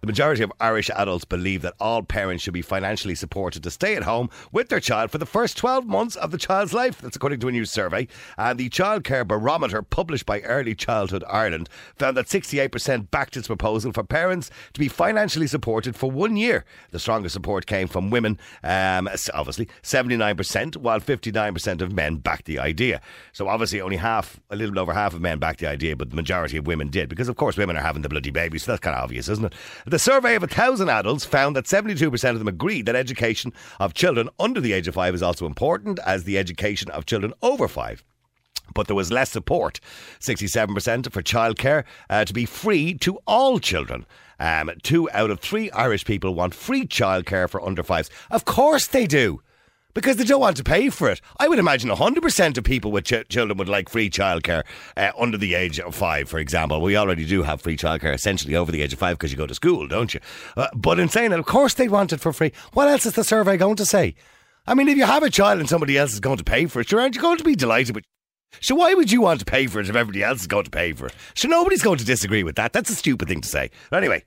The majority of Irish adults believe that all parents should be financially supported to stay at home with their child for the first 12 months of the child's life. That's according to a new survey. And the Childcare Barometer, published by Early Childhood Ireland, found that 68% backed its proposal for parents to be financially supported for one year. The strongest support came from women, um, obviously, 79%, while 59% of men backed the idea. So obviously, only half, a little over half of men backed the idea, but the majority of women did, because of course women are having the bloody babies. so that's kind of obvious, isn't it? The survey of 1,000 adults found that 72% of them agreed that education of children under the age of five is also important as the education of children over five. But there was less support, 67% for childcare uh, to be free to all children. Um, two out of three Irish people want free childcare for under fives. Of course they do because they don't want to pay for it. I would imagine 100% of people with ch- children would like free childcare uh, under the age of five, for example. We already do have free childcare essentially over the age of five because you go to school, don't you? Uh, but in saying that, of course they want it for free. What else is the survey going to say? I mean, if you have a child and somebody else is going to pay for it, sure, aren't you going to be delighted with so why would you want to pay for it if everybody else is going to pay for it? So nobody's going to disagree with that. That's a stupid thing to say. But anyway,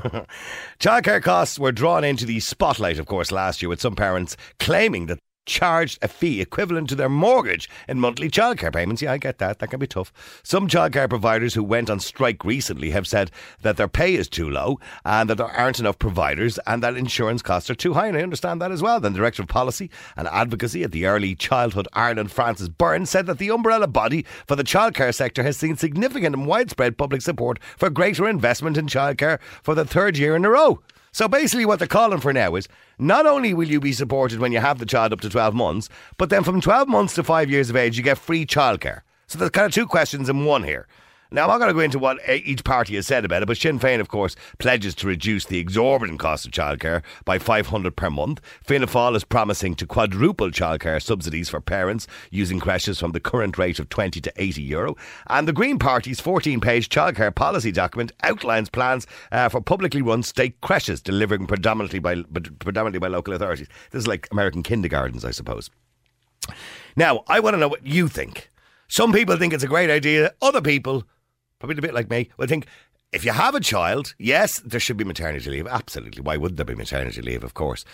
childcare costs were drawn into the spotlight, of course, last year with some parents claiming that charged a fee equivalent to their mortgage in monthly childcare payments. Yeah, I get that. That can be tough. Some childcare providers who went on strike recently have said that their pay is too low and that there aren't enough providers and that insurance costs are too high. And I understand that as well. Then Director of Policy and Advocacy at the Early Childhood Ireland, Frances Byrne, said that the umbrella body for the childcare sector has seen significant and widespread public support for greater investment in childcare for the third year in a row. So basically, what they're calling for now is not only will you be supported when you have the child up to 12 months, but then from 12 months to five years of age, you get free childcare. So there's kind of two questions in one here. Now, I'm not going to go into what each party has said about it, but Sinn Féin, of course, pledges to reduce the exorbitant cost of childcare by 500 per month. Fianna Fáil is promising to quadruple childcare subsidies for parents using creches from the current rate of 20 to 80 euro. And the Green Party's 14 page childcare policy document outlines plans uh, for publicly run state creches delivering predominantly by, predominantly by local authorities. This is like American kindergartens, I suppose. Now, I want to know what you think. Some people think it's a great idea, other people probably a bit like me, will think if you have a child, yes, there should be maternity leave. Absolutely. Why would there be maternity leave, of course?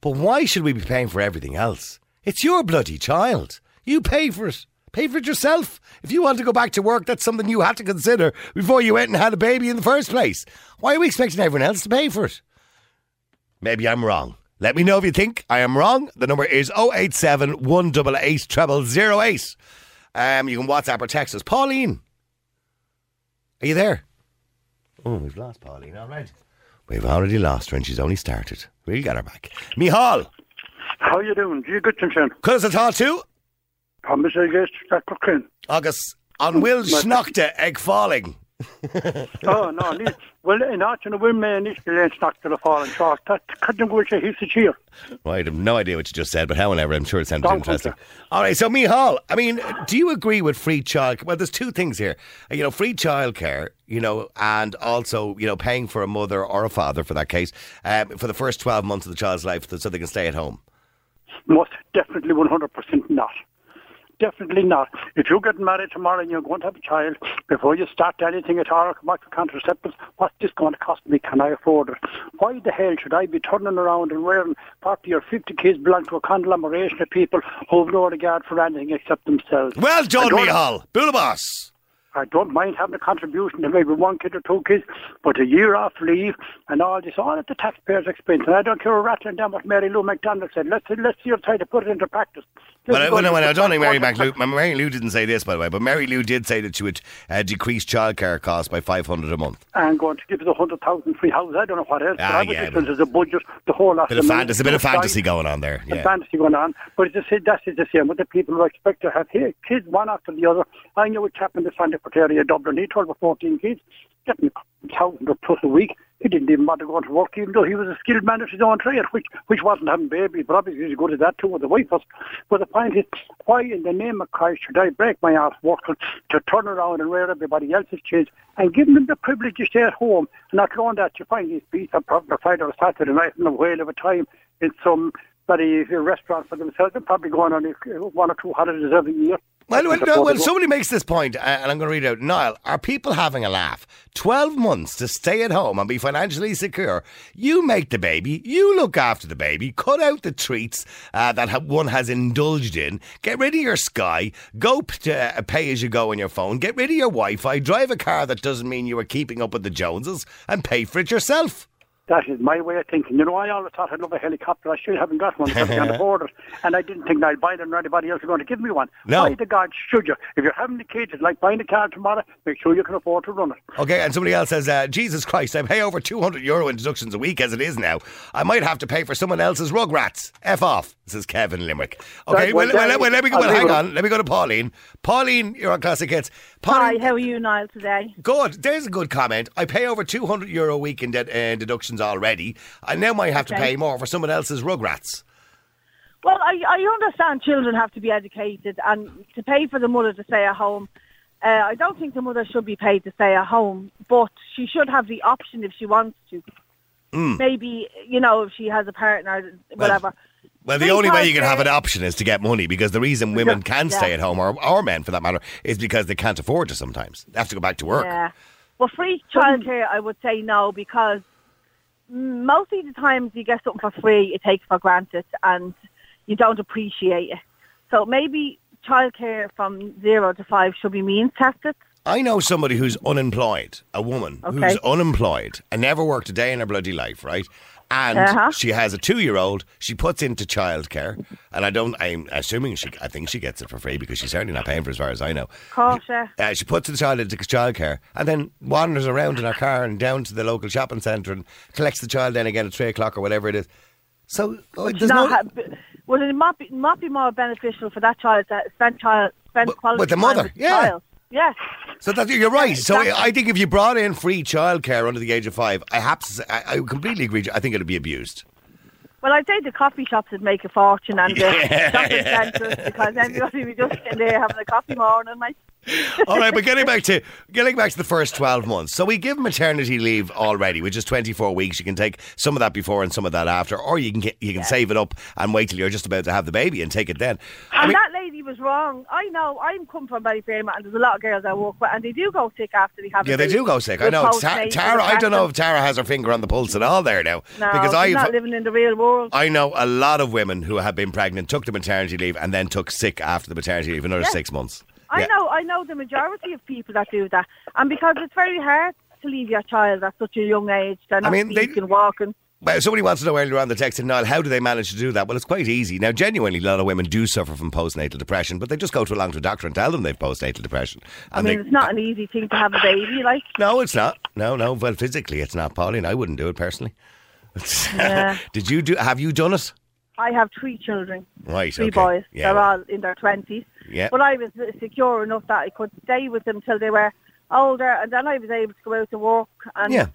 But why should we be paying for everything else? It's your bloody child. You pay for it. Pay for it yourself. If you want to go back to work, that's something you had to consider before you went and had a baby in the first place. Why are we expecting everyone else to pay for it? Maybe I'm wrong. Let me know if you think I am wrong. The number is 087 188 0008. Um, you can WhatsApp or text us. Pauline, are you there? Oh, we've lost Pauline, all right. We've already lost her and she's only started. We'll get her back. Mihal. How you doing? Do you good, Tim Cos atá tú? Thomas I guess that cooking. Agus an bhfuil sneachta egg fáling. Oh no, ní well in áit na bhfuil mé níos go léon snacht a fáin seo chuan bhfuil sé hí tír. Well, I have no idea what you just said, but however, I'm sure it sounded Don't interesting. All right, so Mihal, I mean, do you agree with free child? Well, there's two things here. You know, free childcare, you know, and also, you know, paying for a mother or a father, for that case, um, for the first 12 months of the child's life so they can stay at home. Most definitely 100% not. Definitely not. If you're getting married tomorrow and you're going to have a child, before you start anything at all, to contraceptives, what's this going to cost me? Can I afford it? Why the hell should I be turning around and wearing 40 or 50 kids belong to a conglomeration of people who have no regard for anything except themselves? Well done, Mihal. Boolabas. I don't mind having a contribution to maybe one kid or two kids, but a year off leave and all this, all at the taxpayers' expense. And I don't care rattling down what Mary Lou McDonald said. Let's let's see her try to put it into practice. Is I, no, to well, I don't think Mary, McLeod, Mary Lou didn't say this, by the way, but Mary Lou did say that she would uh, decrease childcare costs by 500 a month. and going to give us a hundred thousand free houses. I don't know what else. Ah, but I yeah, just but- there's a budget, the whole lot. Bit of the money fantasy, a bit of fantasy going on there. Yeah. fantasy going on. But it's the, that is the same with the people who expect to have here, kids one after the other. I knew a happened in the Santa of Dublin. He told me 14 kids, getting a thousand or plus a week. He didn't even bother going to work, even though he was a skilled man at his own trade, which which wasn't having babies, but obviously he's good at that too with the wife was. But the point is, why in the name of Christ should I break my ass working to turn around and wear everybody else's kids and give them the privilege to stay at home and not knowing that you find these pizza on Friday or Saturday night in a whale of a time in some bloody restaurant for themselves. They're probably going on one or two holidays every year. Well, well, no, well, somebody makes this point, uh, and I'm going to read it out. Niall, are people having a laugh? 12 months to stay at home and be financially secure. You make the baby, you look after the baby, cut out the treats uh, that ha- one has indulged in, get rid of your Sky, go p- to uh, pay as you go on your phone, get rid of your Wi Fi, drive a car that doesn't mean you are keeping up with the Joneses, and pay for it yourself. That is my way of thinking. You know, I always thought I'd love a helicopter. I still haven't got one because I can't afford it. And I didn't think I'd buy them or anybody else was going to give me one. No. Why the God should you? If you're having the kids, it's like buying a car tomorrow, make sure you can afford to run it. Okay, and somebody else says, uh, Jesus Christ, I pay over 200 euro in deductions a week as it is now. I might have to pay for someone else's rugrats. F off, says Kevin Limerick. Okay, Right, well, well, well, well, let me go. Well, hang on. Let me go to Pauline. Pauline, you're on Classic Hits. Hi, how are you, Niall, today? good. There's a good comment. I pay over 200 euro a week in de- uh, deductions already. I now might have to pay more for someone else's rugrats. Well, I, I understand children have to be educated and to pay for the mother to stay at home. Uh, I don't think the mother should be paid to stay at home, but she should have the option if she wants to. Hmm. Maybe, you know, if she has a partner, whatever. Well, the only way you can have an option is to get money because the reason women can Yeah. stay at home, or, or men for that matter, is because they can't afford to sometimes. They have to go back to work. Yeah. Well, free childcare, I would say no because mm, most of the times you get something for free, you take it for granted and you don't appreciate it. So maybe childcare from zero to five should be means tested. I know somebody who's unemployed, a woman who's unemployed and never worked a day in her bloody life, right? And Uh-huh. she has a two-year-old. She puts into childcare, and I don't. I'm assuming she. I think she gets it for free because she's certainly not paying for, it as far as I know. Kosher. Uh, she puts the child into childcare and then wanders around in her car and down to the local shopping centre and collects the child then again at three o'clock or whatever it is. So oh, there's not no. well, it might be, might be more beneficial for that child to spend child spend quality with the mother, with yeah. Yeah. So that you're right. So exactly. I think if you brought in free childcare under the age of five, I have to say, I, I completely agree. I think it'd be abused. Well, I'd say the coffee shops would make a fortune and the Yeah, shopping yeah. centres because everybody would just in there having a coffee morning, like. All right, but getting back to getting back to the first twelve months. So we give maternity leave already, which is twenty four weeks. You can take some of that before and some of that after, or you can get, you can save it up and wait till you're just about to have the baby and take it then. I And mean, that lady was wrong. I know. I'm come from Ballyfermot, and there's a lot of girls I work with, and they do go sick after they have. yeah, they do go sick. I know. Ta- Tara, I don't know if Tara has her finger on the pulse at all there now, No, because she's I not living in the real world. I know a lot of women who have been pregnant, took the maternity leave, and then took sick after the maternity leave another Yeah. six months. I Yeah. know. I know the majority of people that do that, and because it's very hard to leave your child at such a young age, they're not mean, they- speaking, walking. Well, somebody wants to know earlier on the text, and Niall, how do they manage to do that? Well, it's quite easy. Now, genuinely, a lot of women do suffer from postnatal depression, but they just go to along to a doctor and tell them they've postnatal depression. I mean, they- it's not an easy thing to have a baby, like. No, it's not. No, no. Well, physically, it's not, Pauline. I wouldn't do it personally. Yeah. Did you do? Have you done it? I have three children, Right. three okay. boys. Yeah. They're all in their twenties. Yeah. But I was secure enough that I could stay with them till they were older, and then I was able to go out to work and Yeah.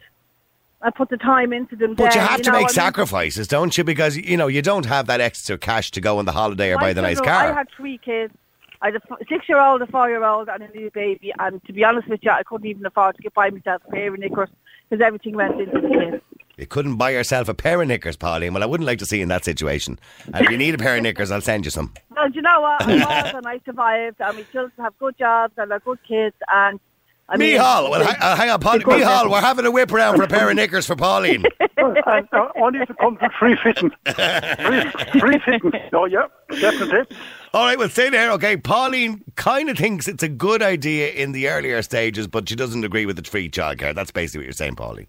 I put the time into them. But you then, have to know, make I mean, sacrifices, don't you? Because you know you don't have that extra cash to go on the holiday or buy the nice car. I had three kids. I had a six-year-old, a four-year-old, and a new baby. And to be honest with you, I couldn't even afford to get buy myself a pair of knickers because everything went into the kids. You couldn't buy yourself a pair of knickers, Pauline. Well, I wouldn't like to see you in that situation. And if you need a pair of knickers, I'll send you some. Well, do you know what? I was and I survived, and my children have good jobs and they're good kids. And I mean, Mihal, well, hang, uh, hang on, Pauline. Because- Mihal, we're having a whip around for a pair of knickers for Pauline. and uh, only if it comes with free fitting. free, free fitting. Oh, yeah, definitely. All right, well, stay there. Okay, Pauline kind of thinks it's a good idea in the earlier stages, but she doesn't agree with the free childcare. That's basically what you're saying, Pauline.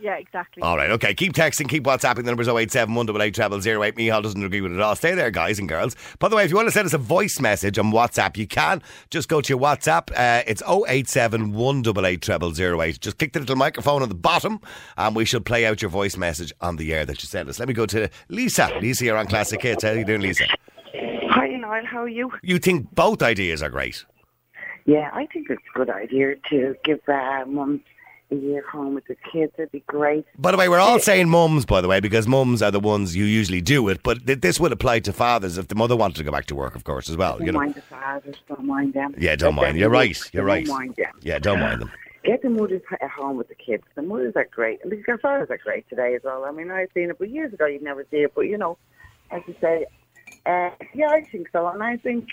Yeah, exactly. All right, okay. Keep texting, keep WhatsApping. The number's 087 188 0008. Mihal doesn't agree with it at all. Stay there, guys and girls. By the way, if you want to send us a voice message on WhatsApp, you can. Just go to your WhatsApp. Uh, it's 087 188 0008. Just click the little microphone on the bottom and we shall play out your voice message on the air that you sent us. Let me go to Lisa. Lisa, you're on Classic Hits. How are you doing, Lisa? Hi, Niall. How are you? You think both ideas are great? Yeah, I think it's a good idea to give uh, mums a year home with the kids. It'd be great. By the way, we're all saying mums, by the way, because mums are the ones who usually do it. But th- this would apply to fathers if the mother wanted to go back to work, of course, as well. Don't You know. mind the fathers. Don't mind them. Yeah, don't mind. You're right. You're don't right. mind them. Yeah, don't mind them. Get the mothers at home with the kids. The mothers are great. And the fathers are great today as well. I mean, I've seen it, but years ago you'd never see it. But, you know, as you say, uh, yeah, I think so. And I think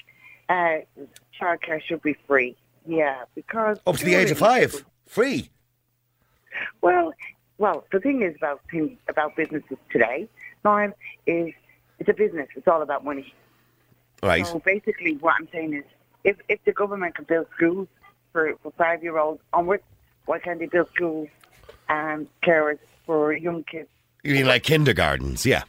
uh, childcare should be free. Yeah, because... Up to the age of five, free. Well, well, the thing is about things, about businesses today, Niall, is it's a business. It's all about money. Right. So basically, what I'm saying is, if if the government can build schools for, for five year olds onwards, why can't they build schools and carers for young kids? You mean like kindergartens? Yeah.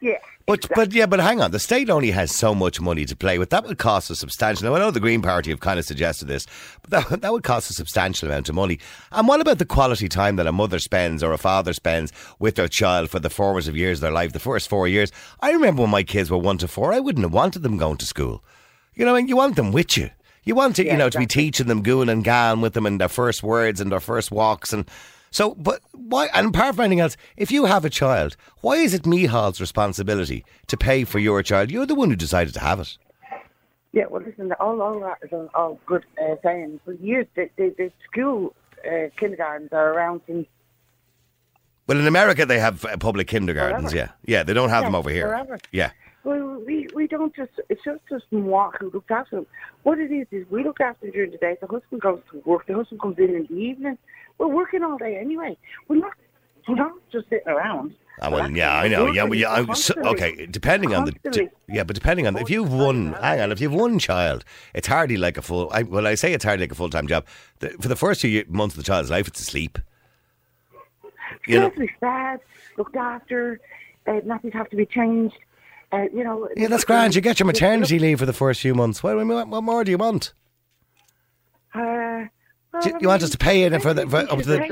Yeah. But exactly. but yeah, but hang on. The state only has so much money to play with. That would cost a substantial. Now I know the Green Party have kind of suggested this, but that that would cost a substantial amount of money. And what about the quality time that a mother spends or a father spends with their child for the formative years of their life, the first four years? I remember when my kids were one to four, I wouldn't have wanted them going to school. You know, and you want them with you. You want to, you Yeah, know, to be teaching them goon and gan with them in their first words and their first walks and. So, but why? And apart from anything else, if you have a child, why is it Mihal's responsibility to pay for your child? You're the one who decided to have it. Yeah, well, listen, all, all that is all, all good uh, saying. For years, the, the, the school uh, kindergartens are around since Well, in America, they have uh, public kindergartens. Forever. Yeah, yeah, they don't have them over here. forever. Yeah, Well, we we don't just it's just just moi who looks after them. What it is is we look after them during the day. The husband goes to work. The husband comes in in the evening. We're working all day anyway. We're not we're not just sitting around. Ah, well, yeah, I know. Yeah, well, yeah. So, okay, depending on the Constantly. yeah, but depending on if you've one, hang on, if you've one child, it's hardly like a full. I, well, I say it's hardly like a full time job. The, for the first few months of the child's life, it's asleep. You know, Seriously sad, looked after. Uh, nothing have to be changed. Uh, you know. yeah, that's grand. You get your maternity leave for the first few months. What, what, what more do you want? Uh, Do you want us to pay it for the- for- up to the-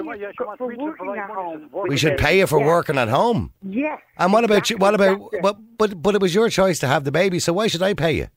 for working at home. We should pay you for Yeah. working at home. Yes. And what about you? What about? that's it. But but but it was your choice to have the baby, so why should I pay you?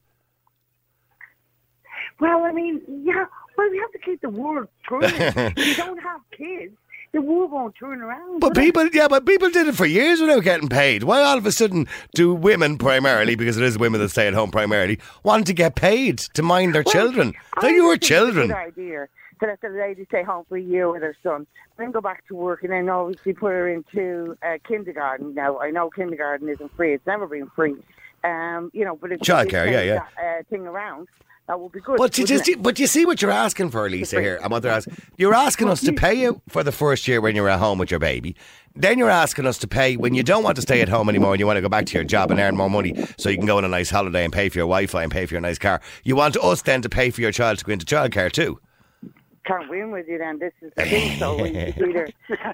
Well, I mean, yeah. Well, we have to keep the world turning. if you don't have kids, the world won't turn around. But it? people, yeah, but people did it for years without getting paid. Why all of a sudden do women primarily, because it is women that stay at home primarily, want to get paid to mind their Well, children? Your think a children. Good idea to let the lady stay home for a year with her son, then go back to work, and then obviously put her into uh, kindergarten. Now I know kindergarten isn't free; it's never been free. Um, you know, but if Childcare, you yeah, yeah. That, uh, thing around, that would be good. But you just, it? but you see what you're asking for, Lisa. Here, what they're asking, you're asking us to pay you for the first year when you're at home with your baby. Then you're asking us to pay when you don't want to stay at home anymore and you want to go back to your job and earn more money, so you can go on a nice holiday and pay for your Wi-Fi and pay for your nice car. You want us then to pay for your child to go into childcare too. Can't win with you. Then this is the thing. So we it's either,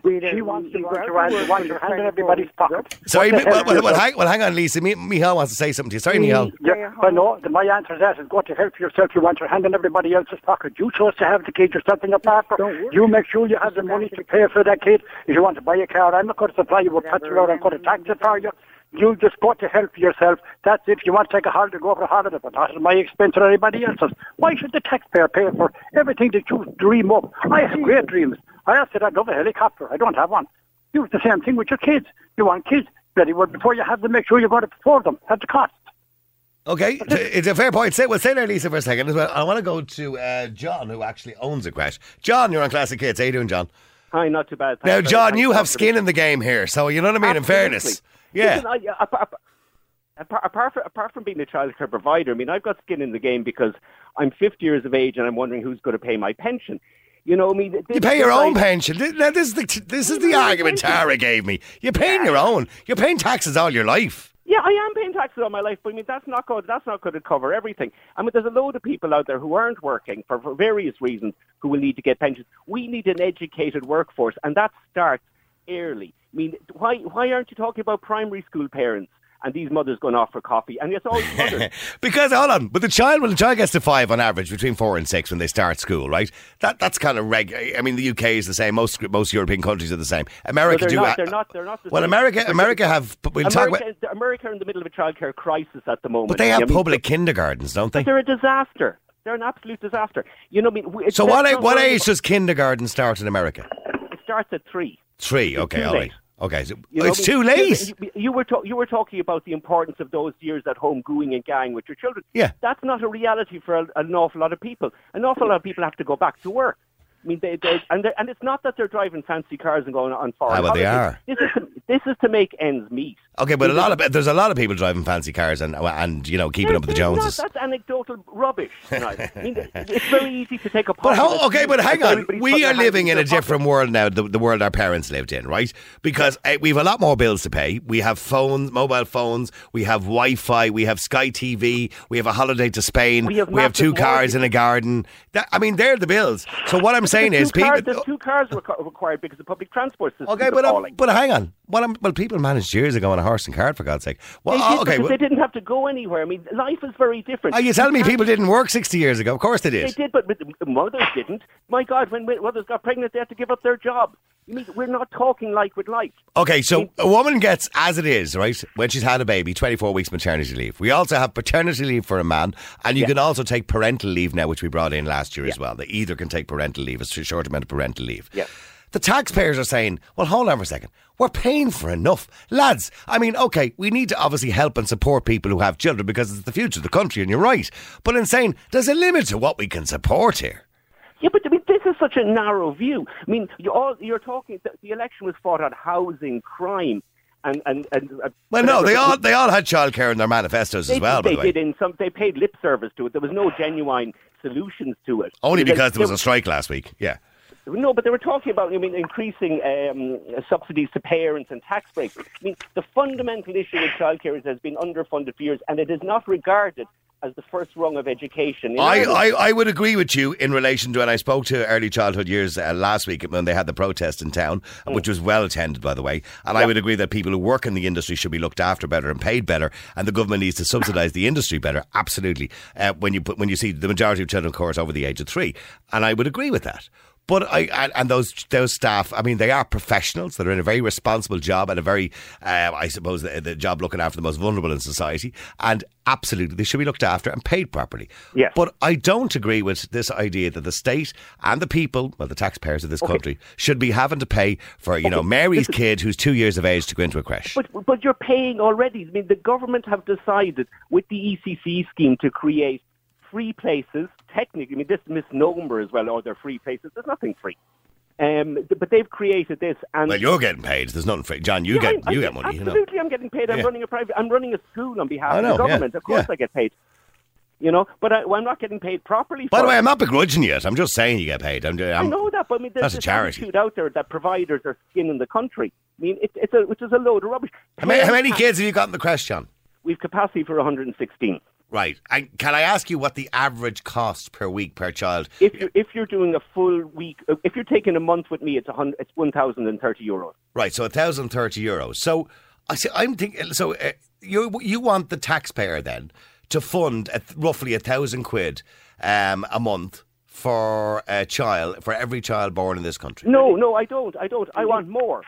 we She wants to we want go to out want, work want and your spend hand in everybody's pocket. Sorry, What Mi- the hell well, well, well, hang, well, hang on, Lisa. Mi- Michal wants to say something to you. Sorry, Michal. Yeah, at but no, the, my answer to that is go to help yourself. You want your hand in everybody else's pocket. You chose to have the kid yourself in your pocket. Don't. You make sure you have the money to pay for that kid. If you want to buy a car, I'm not going to supply you with petrol and cut a taxi for you. You just got to help yourself. That's it. If you want to take a holiday, go for a holiday, but not at my expense or anybody else's. Why should the taxpayer pay for everything that you dream up? I have great dreams. I said I'd love a helicopter. I don't have one. Do the same thing with your kids. You want kids. Ready, well, before you have them, make sure you've got to afford them at the cost. Okay, it's a fair point. Say, well, stay there, Lisa, for a second as well. I want to go to uh, John, who actually owns a creche. John, you're on Classic Hits. How you doing, John? Hi, not too bad. Now. John, you have talking to me. skin in the game here, so you know what I mean. In fairness, Absolutely. Yeah. Listen, I, uh, apart, apart, apart, from, apart from being a childcare provider, I mean, I've got skin in the game because I'm 50 years of age and I'm wondering who's going to pay my pension. You know, I mean, You pay your own pension. Now, this is the this is the argument Tara gave me. You're paying your own. You're paying taxes all your life. Yeah, I am paying taxes all my life, but I mean that's not good. That's not going to cover everything. I mean, there's a load of people out there who aren't working for, for various reasons who will need to get pensions. We need an educated workforce, and that starts early. I mean, why why aren't you talking about primary school parents and these mothers going off for coffee? And it's all mothers. because hold on, but the child when the child gets to five on average between four and six when they start school, right? That that's kind of regular. I mean, the UK is the same. Most most European countries are the same. America do. not- they're not- they're not the well, same. America America have. We'll talk America, about, America are in the middle of a childcare crisis at the moment. but they I have mean, public kindergartens, don't they? They're a disaster. They're an absolute disaster. You know, I mean, So what what age does kindergarten start in America? It starts at three. Three. Okay, all right. Okay, so You know, it's too late. You, you were ta- you were talking about the importance of those years at home gooing and gang with your children. Yeah. That's not a reality for a, an awful lot of people. An awful lot of people have to go back to work. I mean, they, they and and it's not that they're driving fancy cars and going on foreign Ah, well, they holidays. are. This is to, this is to make ends meet. Okay, but a lot of there's a lot of people driving fancy cars and and you know keeping up with the There's not- Joneses. That's anecdotal rubbish. I mean, it's very easy to take a. But how? Okay, but hang on. We are living in a pocket. different world now, the, the world our parents lived in, right? Because uh, we have a lot more bills to pay. We have phones, mobile phones. We have Wi-Fi. We have Sky TV. We have a holiday to Spain. We have we have two cars in a garden. That, I mean, they're the bills. So what I'm saying There's is, cars, people. there's two cars requ- required because the public transport system Okay, but um, but hang on. What I'm, well, people managed years ago on a horse and cart, for God's sake. Well, They oh, did okay. well- they didn't have to go anywhere. I mean, life is very different. Are you telling me people didn't work 60 years ago? Of course they did. They did. but, but the mothers didn't. My God, when when mothers got pregnant, they had to give up their job. You mean we're not talking like with like? Okay, so a woman gets, as it is, right, when she's had a baby, 24 weeks maternity leave. We also have paternity leave for a man, and you Yeah. can also take parental leave now, which we brought in last year as well. They either can take parental leave, a short amount of parental leave. Yeah. The taxpayers are saying, well, hold on for a second. We're paying for enough. Lads, I mean, okay, we need to obviously help and support people who have children because it's the future of the country, and you're right. But in saying, there's a limit to what we can support here. Yeah, but I mean, this is such a narrow view. I mean, you all, you're talking. The, the election was fought on housing, crime, and and and. Uh, Well, no, they all they all had childcare in their manifestos They, as well, they the did in some. They paid lip service to it. There was no genuine solutions to it. Only Because because there was a strike last week. Yeah. No, but they were talking about, I mean, increasing um, subsidies to parents and tax breaks. I mean, the fundamental issue with childcare is it has been underfunded for years, and it is not regarded as the first rung of education. In I, I, I would agree with you in relation to, and I spoke to early childhood years uh, last week when they had the protest in town, which was well attended, by the way. And I would agree that people who work in the industry should be looked after better and paid better, and the government needs to subsidise the industry better. Absolutely. Uh, when you put, when you see the majority of children, of course, over the age of three, and I would agree with that. But I and, and those those staff, I mean, they are professionals. They're in a very responsible job and a very, uh, I suppose, the, the job looking after the most vulnerable in society. And absolutely, they should be looked after and paid properly. Yes. But I don't agree with this idea that the state and the people, well, the taxpayers of this country, should be having to pay for, you know, Mary's kid who's two years of age to go into a creche. But, but you're paying already. I mean, the government have decided with the ECC scheme to create free places. Technically, I mean, this misnomer as well, or they're free places. There's nothing free. Um, but they've created this, and well, you're getting paid. There's nothing free. John, you Yeah, get I- you I- get money. You know. Absolutely, I'm getting paid. I'm Yeah. running a private. I'm running a school on behalf know, of the yeah, government. Of course, yeah. I get paid. You know, but I, well, I'm not getting paid properly. By the way, it. I'm not begrudging you. it. I'm just saying you get paid. I'm, I'm, I know that, but I mean, there's That's a charity. out there that providers are skinning the country. I mean, it's it's a which is a load of rubbish. How many, how many kids have you got in the creche, John? We've capacity for 116. Right. And can I ask you what the average cost per week per child? If you're if you're doing a full week, if you're taking a month with me, it's a hundred, it's 1,030 euros. Right. So 1,030 euros. So I see, I'm thinking. So uh, you you want the taxpayer then to fund at roughly a thousand quid um, a month for a child for every child born in this country. No, no, I don't. I don't. I want more.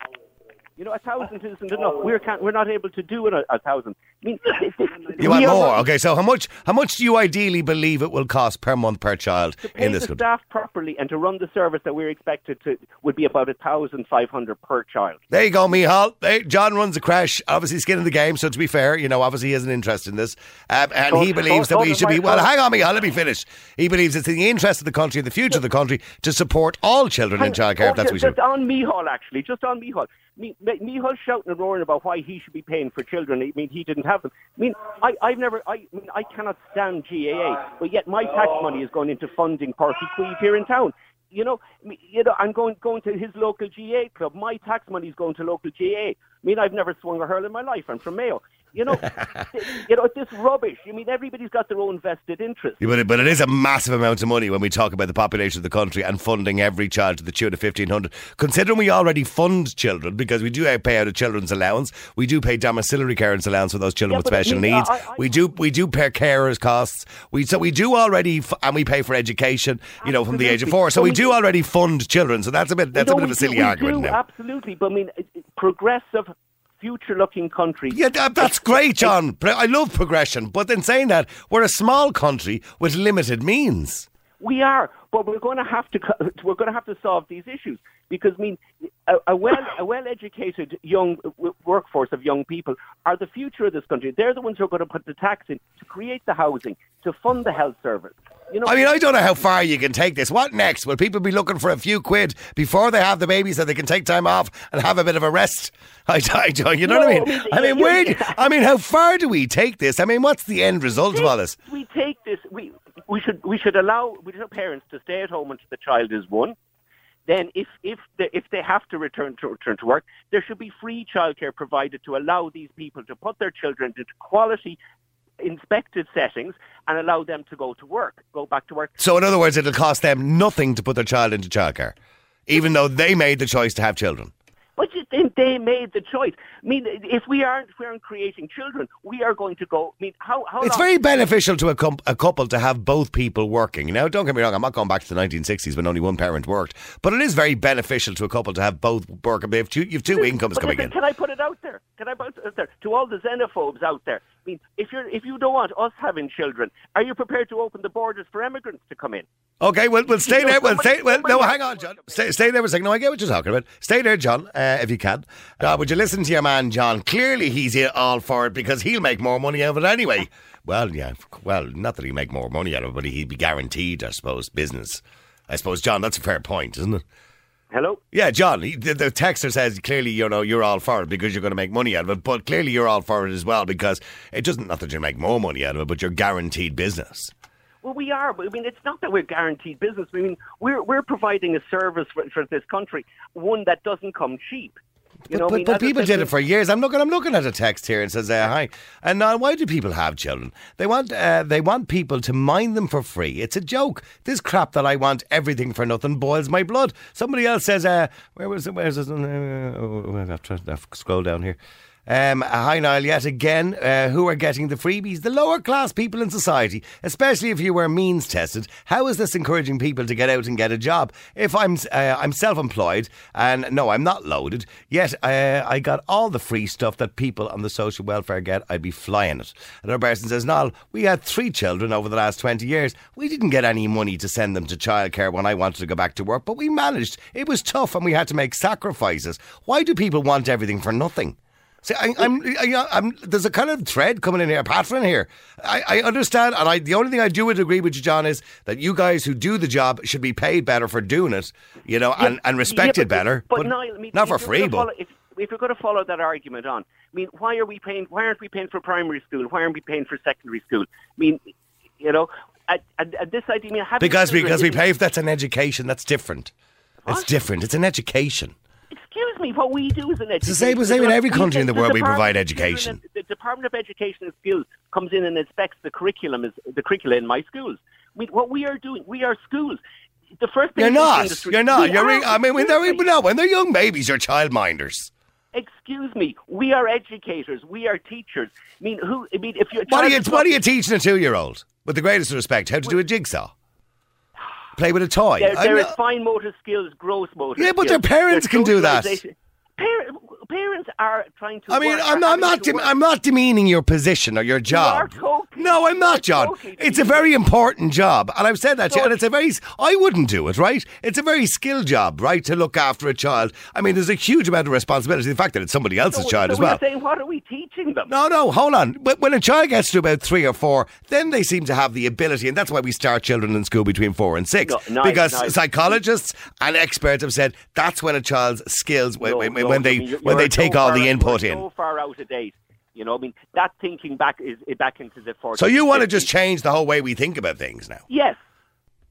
You know, a thousand isn't enough. We're can't, we're not able to do it a, a thousand. I mean, You want more? running- Okay. So how much how much do you ideally believe it will cost per month per child to pay in this the country? staff properly and to run the service that we're expected to would be about a thousand five hundred per child. There you go, Mihal. Hey, John runs a creche, obviously skin in the game. So to be fair, you know, obviously he has an interest in this, um, and So- he believes so- that so we should be. Well, hang on, Mihal. Let me finish. He believes it's in the interest of the country, and the future of the country, to support all children in childcare. Oh, if that's what we just, should. just on Mihal, actually, just on Mihal. Me, Me- Mihal's shouting and roaring about why he should be paying for children. I mean, he didn't have them. I mean, I, I've never, I, I mean, I cannot stand GAA, but yet my tax money is going into funding Parky Queeve here in town. You know, you know, I'm going going to his local GAA club. My tax money is going to local GAA. I mean, I've never swung a hurl in my life. I'm from Mayo. You know, you know, this rubbish. I mean, everybody's got their own vested interest. Yeah, But it, but it is a massive amount of money when we talk about the population of the country and funding every child to the tune of fifteen hundred. Considering we already fund children because we do uh, pay out a children's allowance, we do pay domiciliary carers allowance for those children Yeah, with but I special mean, needs. I- I- we do we do pay carers costs. We so we do already f- and we pay for education. You know, from the age of four. So But we we do already fund children. So that's a bit that's a bit of a silly do, argument do, now. Absolutely, but I mean, it- progressive, future-looking country. Yeah, that, that's great, John. I love progression, but in saying that, we're a small country with limited means. We are, but we're going to have to we're going to have to solve these issues. Because I mean, a, a well a well educated young w- workforce of young people are the future of this country. They're the ones who are going to put the tax in to create the housing, to fund the health service. You know, I mean, I don't know how far you can take this. What next? Will people be looking for a few quid before they have the baby so they can take time off and have a bit of a rest? I, I don't, you know what I mean? I I mean, mean, where? Do, I mean, how far do we take this? I mean, what's the end result of all this? we take this. We we should we should allow we should allow parents to stay at home until the child is one. Then, if if the, if they have to return to return to work, there should be free childcare provided to allow these people to put their children into quality, inspected settings and allow them to go to work, go back to work. So, in other words, it'll cost them nothing to put their child into childcare, even though they made the choice to have children. But you think they made the choice? I mean, if we aren't if we aren't creating children, we are going to go. I mean, how how It's very beneficial to a, com- a couple to have both people working. Now, don't get me wrong, I'm not going back to the 1960s when only one parent worked, but it is very beneficial to a couple to have both work. You have two, you have two incomes But coming listen, in. Can I put it out there? Can I put it out there to all the xenophobes out there? I mean, if you're if you don't want us having children, are you prepared to open the borders for immigrants to come in? Okay, well, we'll stay You know, there. Well, somebody- stay. Well, no, hang on, John. Stay, stay there for a second. No, I get what you're talking about. Stay there, John, uh, if you can. Uh, would you listen to your man, John? Clearly, he's here all for it because he'll make more money out of it anyway. Well, yeah. Well, not that he'd make more money out of it, but he'd be guaranteed, I suppose, business. I suppose, John, that's a fair point, isn't it? Hello. Yeah, John. He, the, the texter says clearly, you know, you're all for it because you're going to make money out of it, but clearly you're all for it as well because it doesn't not that you make more money out of it, but you're guaranteed business. Well, we are, I mean, it's not that we're guaranteed business. I mean, we're we're providing a service for, for this country, one that doesn't come cheap. You But, know, I but, mean, but people did it for years. I'm looking. I'm looking at a text here and says, uh, "Hi." And now, why do people have children? They want. Uh, they want people to mind them for free. It's a joke. This crap that I want everything for nothing boils my blood. Somebody else says, uh, "Where was it? Where's it? Uh, oh, I've tried to scroll down here." Um, hi, Niall, yet again, uh, who are getting the freebies? The lower class people in society, especially if you were means tested. How is this encouraging people to get out and get a job? If I'm uh, I'm self employed and no, I'm not loaded, yet uh, I got all the free stuff that people on the social welfare get, I'd be flying it. Another person says, Niall, we had three children over the last 20 years. We didn't get any money to send them to childcare when I wanted to go back to work, but we managed. It was tough and we had to make sacrifices. Why do people want everything for nothing? See, I, I'm, I, I'm, there's a kind of thread coming in here, pattern here. I, I understand, and I, the only thing I do would agree with you, John, is that you guys who do the job should be paid better for doing it, you know, and, and respected Yeah, but- better. But, Niall, I mean, not for free, but follow, if, if you're going to follow that argument on, I mean, why are we paying? Why aren't we paying for primary school? Why aren't we paying for secondary school? I mean, you know, at, at, at this idea, I mean, because because we pay. That's an education. That's different. It's different. It's an education. Excuse me, what we do is an education. the same- it's the same in every country in the world we provide education. The Department of Education and Skills comes in and inspects the curriculum, is the curricula in my schools. What we are doing, we are schools. The first thing You're not. industry- You're not. You're. are. I mean, when they're no, when they're young babies, you're childminders. Excuse me, we are educators. We are teachers. I mean, who? I mean, if you're What are you What are you teaching a two-year-old? With the greatest respect, how to do a jigsaw? Play with a toy. There, there is fine motor skills, gross motor. Yeah, but skills. their parents There's can do that. Par- parents are trying to. I mean, I'm not, I'm not, dem- I'm not demeaning your position or your job. totally- no, I'm not, John. It's a very important job, and I've said that to you, and it's a very. I wouldn't do it, right? It's a very skilled job, right, to look after a child. I mean, there's a huge amount of responsibility. The fact that it's somebody else's So- child so as well. saying, what are we teaching them? No, no, hold on. When a child gets to about three or four, then they seem to have the ability, and that's why we start children in school between four and six. No, no, because no. psychologists and experts have said that's when a child's skills, when, No, when, no, when I they mean, when they take so all the input in. So far out of date. You know, I mean, that thinking back is is back into the 40s. So you want to just change the whole way we think about things now? Yes,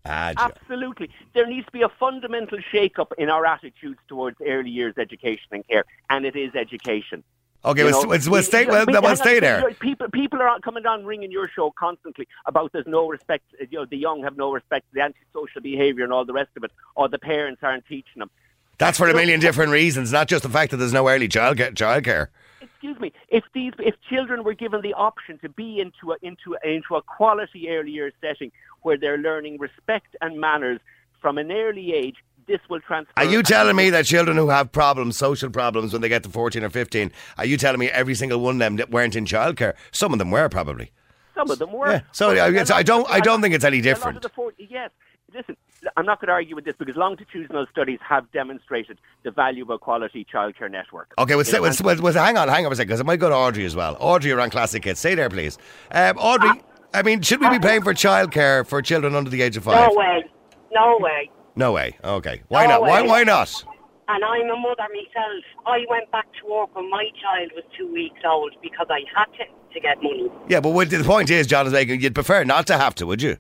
Ah, Joe. absolutely. There needs to be a fundamental shake-up in our attitudes towards early years education and care, and it is education. Okay, You we'll, know, we'll, stay. Well, we'll stay there. People, people are coming on ringing your show constantly about there's no respect. You know, the young have no respect, the antisocial behaviour, and all the rest of it, or the parents aren't teaching them. That's for a million different reasons, not just the fact that there's no early child childcare. excuse me, if these if children were given the option to be into a into a, into a quality early years setting where they're learning respect and manners from an early age, this will transfer. Are you telling me that children who have problems, social problems, when they get to 14 or 15, are you telling me every single one of them that weren't in childcare? Some of them were probably. some of them were? Yeah, so, a it's- I don't- I don't think it's any a lot of different. the 40 yes, listen, I'm not going to argue with this because longitudinal studies have demonstrated the value of a quality childcare network. Okay, well, say, know, well, well, well, hang on, hang on a second, because I might go to Audrey as well. Audrey you're on Classic Hits. Stay there, please. Um, Audrey, I mean, should we be paying for childcare for children under the age of five? No way. No way. No way. Okay. Why No not? Why, way. why not? And I'm a mother myself. I went back to work when my child was two weeks old because I had to to get money. Yeah, but what, the point is, John is making, you'd prefer not to have to, would you?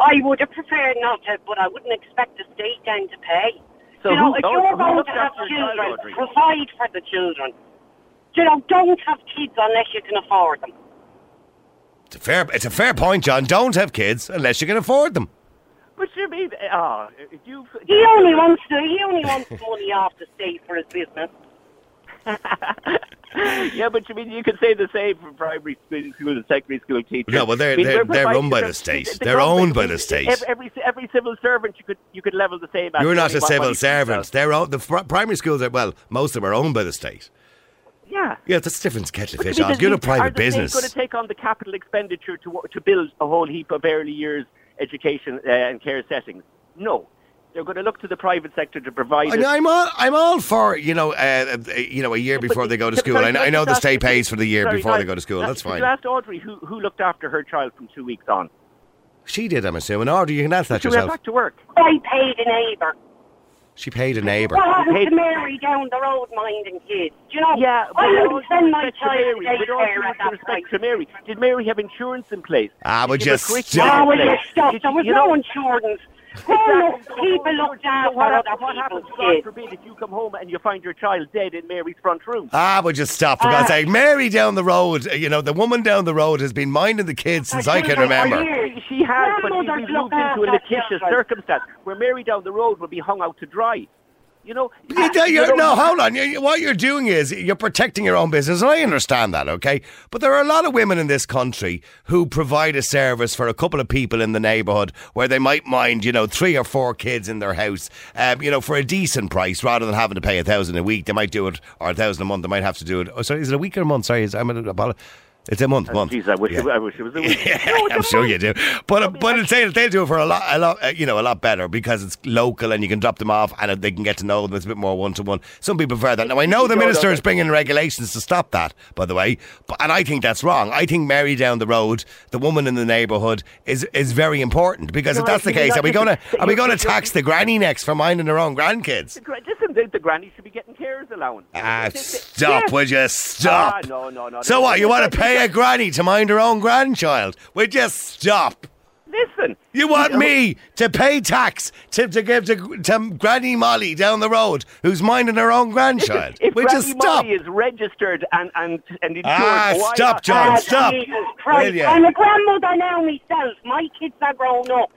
I would have preferred not to, but I wouldn't expect the state then to pay. So you know, who- if who- you're going to have after child, children, provide for the children. You know, don't have kids unless you can afford them. It's a fair, it's a fair point, John. Don't have kids unless you can afford them. But you mean, uh, if you He only wants to. He only wants money off the state for his business. yeah, but you mean you could say the same for primary school, and secondary school teachers. No, well, they're- I mean, they're- they're run by the state. the They're owned by the state. Every, every civil servant you could you could level the same. You're not a civil servant. They're own, the primary schools are well, most of them are owned by the state. Yeah. Yeah, that's a different kettle of fish. you mean I'll the a private are business. going to take on the capital expenditure to to build a whole heap of early years education uh, and care settings? No, they're going to look to the private sector to provide. I it. know, I'm all I'm all for you know uh, uh, you know a year before they go to school. I, know- I know the state pays for the year sorry, before sorry, they go to school. uh, That's fine. You asked Audrey who who looked after her child from two weeks on. She did, I'm assuming. Audrey, you can answer that She went back to work. I paid a neighbour. She paid a neighbour. What happened paid- to Mary down the road minding kids? Do you know? Yeah, but I wouldn't send my child to Mary, with all due respect price. to Mary, did Mary have insurance in place? Ah, Did but she have a just curriculum stop. Oh, in will you place? stop? Did There was you no insurance. Grown up people looked So after what, other what happens, people's God forbid, if you come home and you find your child dead in Mary's front room? Ah, would just stop for God's Ah. sake. Mary down the road, uh, you know, the woman down the road has been minding the kids since I can remember. years. She has, but we- Grandmothers we've look moved into a after litigious circumstance where Mary down the road would be hung out to dry. You know, You- you know, no, hold on. You- what you're doing is you're protecting your own business, and I understand that, okay? But there are a lot of women in this country who provide a service for a couple of people in the neighbourhood where they might mind, you know, three or four kids in their house, um, you know, for a decent price rather than having to pay a thousand a week. They might do it, or a thousand a month. They might have to do it. Oh, sorry, is it a week or a month? Sorry, is, I'm a, it's a month. month. Jeez, I wish, Yeah. it, I wish it was a week. Yeah, I'm sure you do. But but it's they'll do it for a lot, a lot, uh, you know, a lot better because it's local and you can drop them off and they can get to know them. It's a bit more one to one. Some people prefer that. Now I know the No, no, minister no. is bringing regulations to stop that, by the way, but, and I think that's wrong. I think Mary down the road, the woman in the neighbourhood, is is very important because if that's the case, are we going to are we going to tax the granny next for minding her own grandkids? The Listen, the, the granny should be getting carers allowance. Ah, They- they- stop! yes. Would you stop? Ah, no, no, no. So what? You want to Listen, pay a granny to mind her own grandchild? Would you stop? Listen. You want me to pay tax to, to give to, to Granny Molly down the road who's minding her own grandchild? If we Granny just stop. Molly is registered and and and insured, Ah, why stop, not- John, Ah, stop. Jesus Will Christ. ya? I'm a grandmother now myself. My kids are grown up.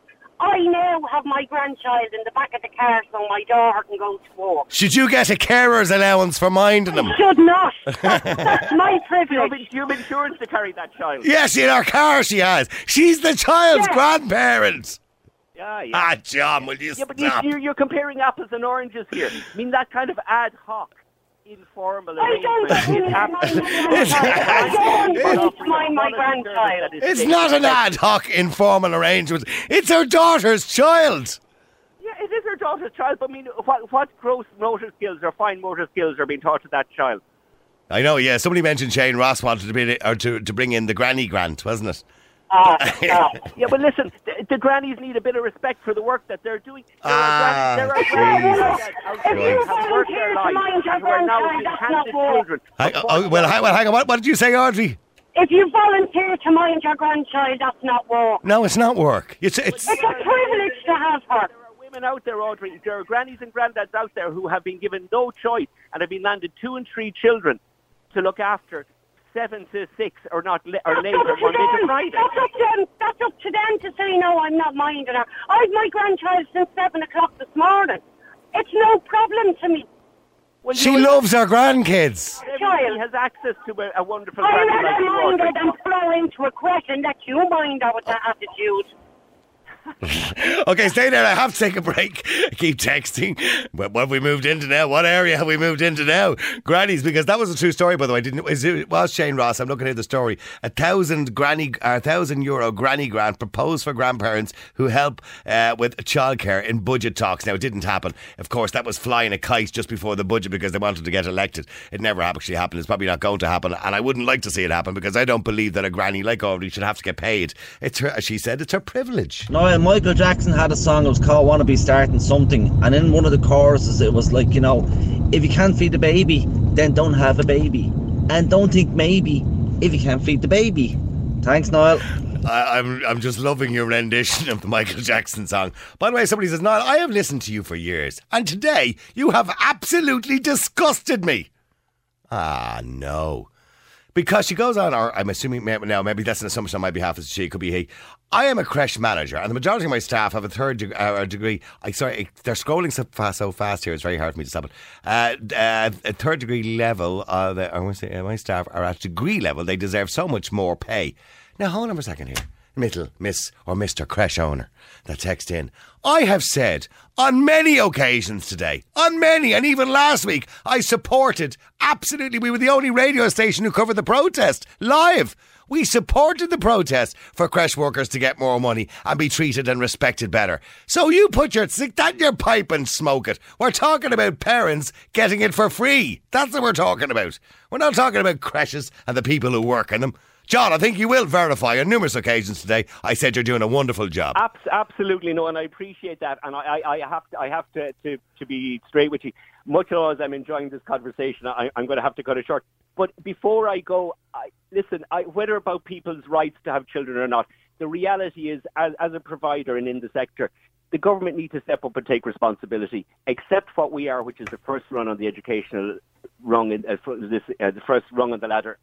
I now have my grandchild in the back of the car so my daughter can go to work. Should you get a carer's allowance for minding them? I should not. That's, that's my You have, privilege. you have insurance to carry that child. Yes, in her car she has. She's the child's Yeah. grandparent. Yeah, yeah. Ah, John, will you yeah, but you, stop? you're, you're comparing apples and oranges here. I mean, that kind of ad hoc, informal I don't arrangement is absolutely I don't want to mind my grandchild. It's not an ad hoc informal arrangement. It's her daughter's child. Yeah, it is her daughter's child, but I mean, what, what gross motor skills or fine motor skills are being taught to that child? I know, yeah. Somebody mentioned Shane Ross wanted to be or to, to bring in the granny grant, wasn't it? Ah, stop. Yeah, but listen, the, the grannies need a bit of respect for the work that they're doing. There Ah, are grannies, there are grannies look, out if there you have worked volunteer their to lives mind your and who are now grandchild, that's handed not work. children. I, oh, well, hang, well, hang on. What, what did you say, Audrey? If you volunteer to mind your grandchild, that's not work. No, it's not work. It's it's. It's a privilege to have her. There are women out there, Audrey. There are grannies and granddads out there who have been given no choice and have been landed two and three children to look after seven to six or not li- or That's later up Monday to. Friday. That's up to them. That's up to them to say no. I'm not minding her. I've my grandchild since seven o'clock this morning. It's no problem to me. Well, She you know, loves her grandkids. Everybody has access to a, a wonderful I granny like rather you, mind her Audrey. than throw into a creche and let you mind her with that attitude. okay, stay there. I have to take a break. Keep texting. What, have we moved into now? What area have we moved into now? Grannies, because that was a true story, by the way. Didn't is it was Shane Ross? I'm looking at the story. A thousand granny, a thousand euro granny grant proposed for grandparents who help uh, with childcare in budget talks. Now it didn't happen. Of course, that was flying a kite just before the budget because they wanted to get elected. It never actually happened. It's probably not going to happen, and I wouldn't like to see it happen because I don't believe that a granny like Audrey should have to get paid. It's her, as she said, it's her privilege. Noel, Michael Jackson had a song, it was called Wanna Be Starting Something. And in one of the choruses, it was like, you know, if you can't feed the baby, then don't have a baby. And don't think maybe if you can't feed the baby. Thanks, Noel. I, I'm I'm just loving your rendition of the Michael Jackson song. By the way, somebody says, Niall, I have listened to you for years, and today you have absolutely disgusted me. Ah, no. Because she goes on, or I'm assuming now, maybe that's an assumption on my behalf, as she could be he. I am a creche manager, and the majority of my staff have a third deg- uh, degree. I sorry, they're scrolling so fast, so fast here. It's very hard for me to stop it. Uh, uh, a third degree level. Uh, the, I want to say uh, my staff are at degree level. They deserve so much more pay. Now hold on for a second here. Middle, Miss or Mr. Creche owner that text in. I have said on many occasions today, on many, and even last week, I supported absolutely. We were the only radio station who covered the protest live. We supported the protest for creche workers to get more money and be treated and respected better. So you put your stick that in your pipe and smoke it. We're talking about parents getting it for free. That's what we're talking about. We're not talking about creches and the people who work in them. John, I think you will verify on numerous occasions today. I said you're doing a wonderful job. Abs- absolutely no, and I appreciate that. And I, I, I have to, I have to, to, to be straight with you. Much as I'm enjoying this conversation, I, I'm going to have to cut it short. But before I go, I, listen, I, whether about people's rights to have children or not, the reality is, as, as a provider and in the sector, the government needs to step up and take responsibility. Accept what we are, which is the first run on the educational rung, uh, this, uh, the first rung on the ladder,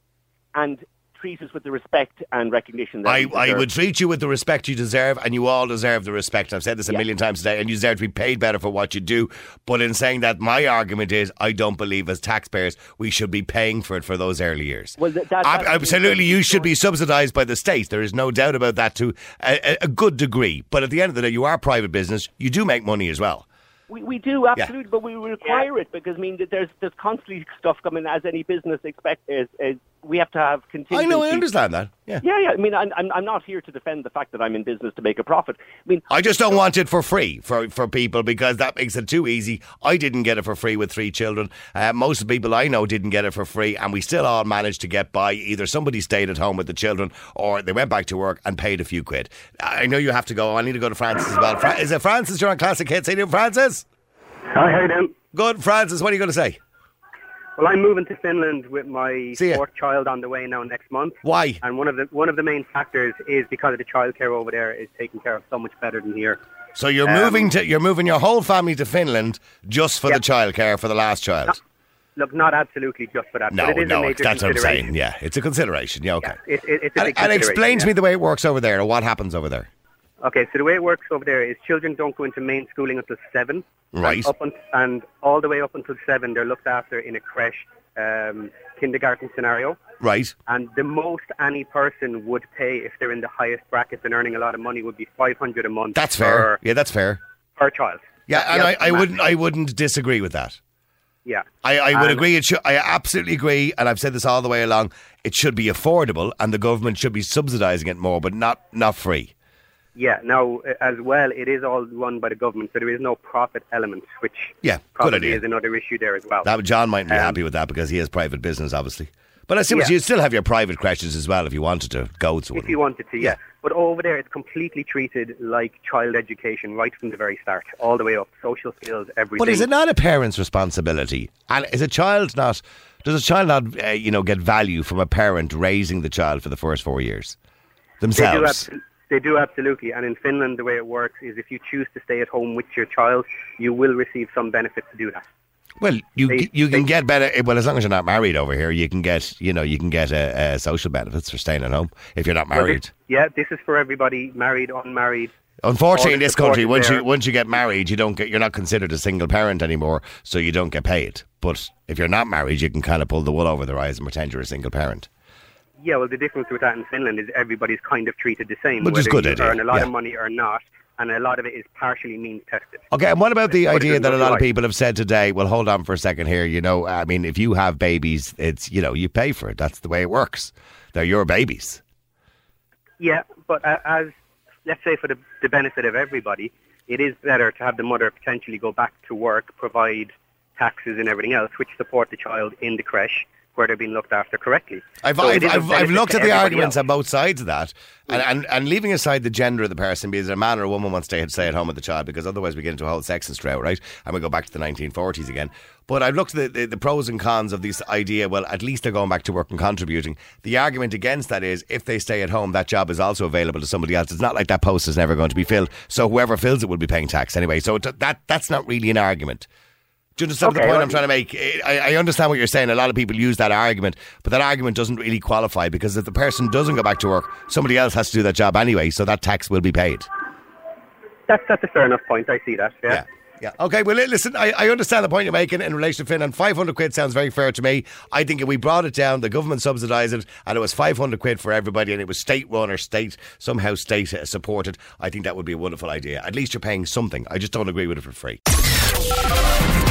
and treat us with the respect and recognition that I, we I would treat you with the respect you deserve, and you all deserve the respect. I've said this a million times today, and you deserve to be paid better for what you do. But in saying that, my argument is I don't believe as taxpayers we should be paying for it for those early years. Well, that- that- that's- absolutely, you should be subsidised by the state. There is no doubt about that to a, a- a good degree. But at the end of the day, you are a private business. You do make money as well. We, we do absolutely, but we require it because I mean that there's there's constantly stuff coming as any business expect is, is we have to have I know, I understand that. Yeah. Yeah, yeah. I mean, I'm, I'm I'm not here to defend the fact that I'm in business to make a profit. I mean, I just don't want it for free for, for people because that makes it too easy. I didn't get it for free with three children. Uh, most of the people I know didn't get it for free, and we still all managed to get by. Either somebody stayed at home with the children or they went back to work and paid a few quid. I know you have to go. I need to go to Francis as well. Fra- is it Francis? You're on Classic Hits. How you doing, Francis? Hi, how you doing? Good, Francis. What are you going to say? Well, I'm moving to Finland with my fourth child on the way now next month. Why? And one of the one of the main factors is because of the childcare over there is taken care of so much better than here. So you're Um, moving to you're moving your whole family to Finland just for Yeah. the childcare for the last child. Look, not absolutely just for that. No, but it is no, a major that's what I'm saying. Yeah, it's a consideration. Yeah, okay. It, it, it's And, and explain consideration, to me the way it works over there, or what happens over there. Okay, so the way it works over there is children don't go into main schooling until seven. Right. And, up un- and all the way up until seven, they're looked after in a creche, um, kindergarten scenario. Right. And the most any person would pay if they're in the highest brackets and earning a lot of money would be 500 a month. That's fair. Per, Yeah, that's fair. per child. Yeah, and I, I wouldn't I wouldn't disagree with that. Yeah. I, I would And- agree. It should. I absolutely agree, and I've said this all the way along. It should be affordable, and the government should be subsidising it more, but not not free. Yeah. Now, as well, it is all run by the government, so there is no profit element, which Yeah, good probably idea. is another issue there as well. That John might not be Um, happy with that because he has private business, obviously. But I suppose Yeah. you'd still have your private creches as well if you wanted to go to if you wanted to, yeah. But over there, it's completely treated like child education right from the very start, all the way up, social skills, everything. But is it not a parent's responsibility? And is a child not? Does a child not, uh, you know, get value from a parent raising the child for the first four years They do, themselves? They do absolutely. And in Finland, the way it works is if you choose to stay at home with your child, you will receive some benefit to do that. Well, you They- you can they- get better. Well, as long as you're not married over here, you can get you know you can get uh, uh, social benefits for staying at home if you're not married. this- yeah, this is for everybody, married, unmarried. Unfortunately, in this country, once there. you once you get married, you don't get you're not considered a single parent anymore, so you don't get paid. But if you're not married, you can kind of pull the wool over their eyes and pretend you're a single parent. Yeah, well, the difference with that in Finland is everybody's kind of treated the same, Which is whether good you idea, earn a lot yeah. of money or not. and a lot of it is partially means tested. Okay, and what about the But it idea doesn't that a look lot of right. people have said today? Well, hold on for a second here. You know, I mean, if you have babies, it's you know you pay for it. That's the way it works. They're your babies. Yeah, but uh, as let's say for the, the benefit of everybody, it is better to have the mother potentially go back to work, provide taxes and everything else, which support the child in the creche where they're being looked after correctly. I've, So I've, I've, I've looked at the arguments else. on both sides of that, and, and, and leaving aside the gender of the person, be it a man or a woman wants to stay at home with the child, because otherwise we get into a whole sexist row, right? And we go back to the 1940s again. But I've looked at the, the, the pros and cons of this idea. Well, at least they're going back to work and contributing. The argument against that is if they stay at home, that job is also available to somebody else. It's not like that post is never going to be filled. So whoever fills it will be paying tax anyway. So it, that that's not really an argument. Do you understand the point well- I'm trying to make? I, I understand what you're saying. A lot of people use that argument, but that argument doesn't really qualify because if the person doesn't go back to work, somebody else has to do that job anyway, so that tax will be paid. That's, that's a fair enough point. I see that. Yeah. Yeah. Yeah. Okay. Well, listen. I, I understand the point you're making in relation to Finland. Five hundred quid sounds very fair to me. I think if we brought it down, the government subsidised it, and it was five hundred quid for everybody, and it was state run or state somehow state supported. I think that would be a wonderful idea. At least you're paying something. I just don't agree with it for free.